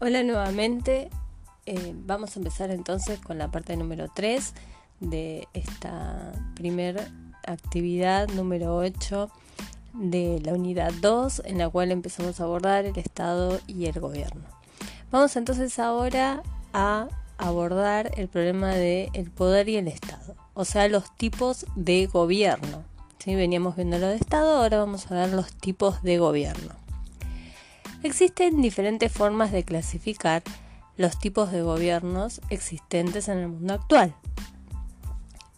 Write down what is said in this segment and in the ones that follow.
Hola nuevamente, eh, vamos a empezar entonces con la parte número 3 de esta primera actividad número 8 de la unidad 2 en la cual empezamos a abordar el Estado y el gobierno. Vamos entonces ahora a abordar el problema del el poder y el Estado, o sea, los tipos de gobierno. ¿sí? Veníamos viendo lo de Estado, ahora vamos a ver los tipos de gobierno. Existen diferentes formas de clasificar los tipos de gobiernos existentes en el mundo actual.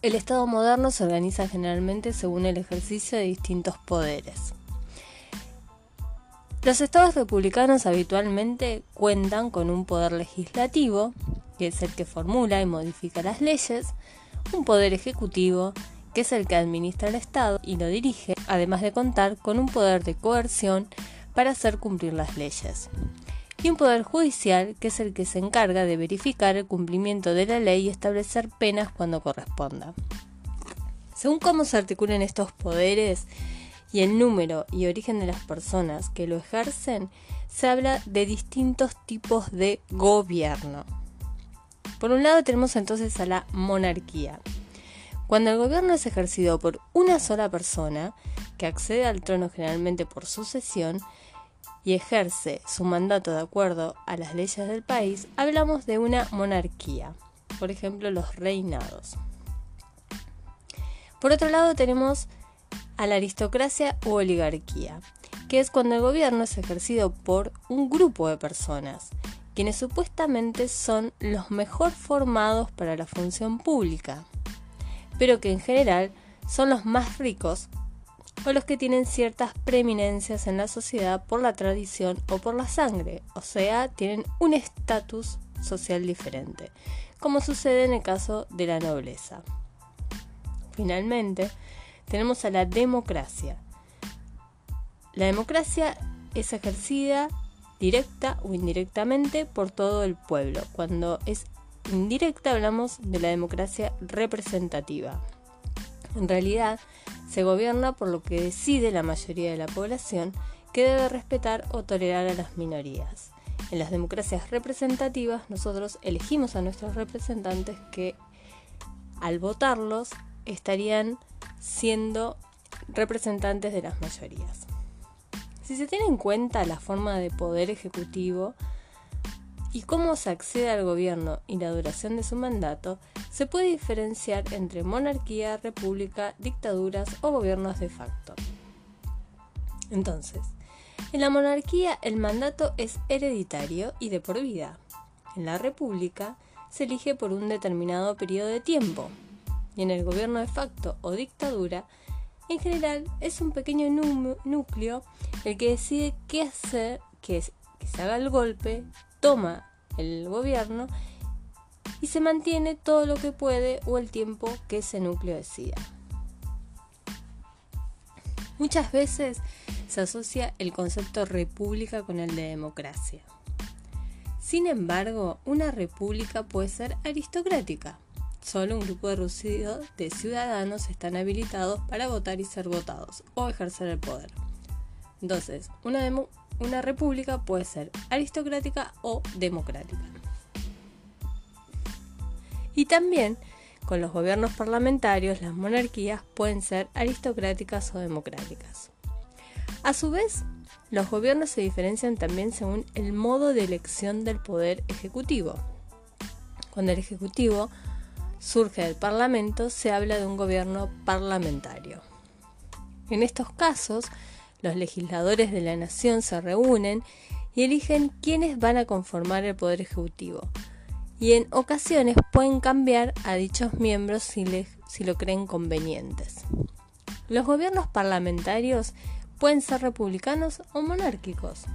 El Estado moderno se organiza generalmente según el ejercicio de distintos poderes. Los estados republicanos habitualmente cuentan con un poder legislativo, que es el que formula y modifica las leyes, un poder ejecutivo, que es el que administra el Estado y lo dirige, además de contar con un poder de coerción para hacer cumplir las leyes. Y un poder judicial que es el que se encarga de verificar el cumplimiento de la ley y establecer penas cuando corresponda. Según cómo se articulan estos poderes y el número y origen de las personas que lo ejercen, se habla de distintos tipos de gobierno. Por un lado tenemos entonces a la monarquía. Cuando el gobierno es ejercido por una sola persona, que accede al trono generalmente por sucesión, y ejerce su mandato de acuerdo a las leyes del país, hablamos de una monarquía, por ejemplo los reinados. Por otro lado tenemos a la aristocracia u oligarquía, que es cuando el gobierno es ejercido por un grupo de personas, quienes supuestamente son los mejor formados para la función pública, pero que en general son los más ricos o los que tienen ciertas preeminencias en la sociedad por la tradición o por la sangre, o sea, tienen un estatus social diferente, como sucede en el caso de la nobleza. Finalmente, tenemos a la democracia. La democracia es ejercida directa o indirectamente por todo el pueblo. Cuando es indirecta hablamos de la democracia representativa. En realidad, se gobierna por lo que decide la mayoría de la población que debe respetar o tolerar a las minorías. En las democracias representativas nosotros elegimos a nuestros representantes que al votarlos estarían siendo representantes de las mayorías. Si se tiene en cuenta la forma de poder ejecutivo, y cómo se accede al gobierno y la duración de su mandato, se puede diferenciar entre monarquía, república, dictaduras o gobiernos de facto. Entonces, en la monarquía el mandato es hereditario y de por vida. En la república se elige por un determinado periodo de tiempo. Y en el gobierno de facto o dictadura, en general es un pequeño núcleo el que decide qué hacer, que, se haga el golpe, toma el gobierno y se mantiene todo lo que puede o el tiempo que ese núcleo decida. Muchas veces se asocia el concepto república con el de democracia. Sin embargo, una república puede ser aristocrática. Solo un grupo reducido de ciudadanos están habilitados para votar y ser votados o ejercer el poder. Entonces, una, una república puede ser aristocrática o democrática. Y también con los gobiernos parlamentarios las monarquías pueden ser aristocráticas o democráticas. A su vez, los gobiernos se diferencian también según el modo de elección del poder ejecutivo. Cuando el ejecutivo surge del parlamento, se habla de un gobierno parlamentario. En estos casos, los legisladores de la nación se reúnen y eligen quiénes van a conformar el Poder Ejecutivo. Y en ocasiones pueden cambiar a dichos miembros si, lo creen convenientes. Los gobiernos parlamentarios pueden ser republicanos o monárquicos.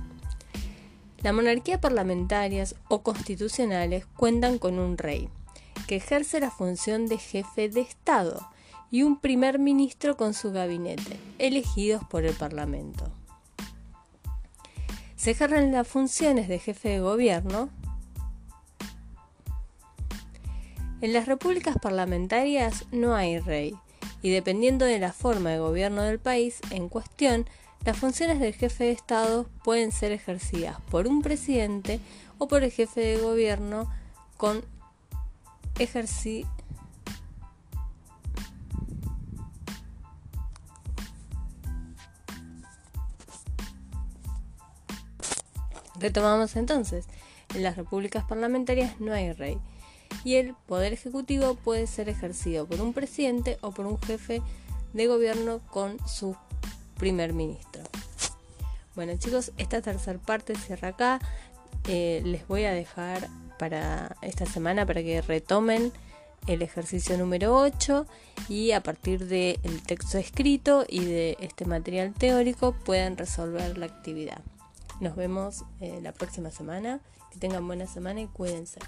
Las monarquías parlamentarias o constitucionales cuentan con un rey, que ejerce la función de jefe de Estado y un primer ministro con su gabinete, elegidos por el Parlamento. Se ejercen las funciones de jefe de gobierno. En las repúblicas parlamentarias no hay rey, y dependiendo de la forma de gobierno del país en cuestión, Las funciones del jefe de Estado pueden ser ejercidas por un presidente o por el jefe de gobierno con ejercicio Retomamos entonces, en las repúblicas parlamentarias no hay rey y el poder ejecutivo puede ser ejercido por un presidente o por un jefe de gobierno con su primer ministro. Bueno chicos, esta tercera parte cierra acá. Eh, les voy a dejar para esta semana para que retomen el ejercicio número 8 y a partir del texto escrito y de este material teórico puedan resolver la actividad. Nos vemos eh, la próxima semana. Que tengan buena semana y cuídense.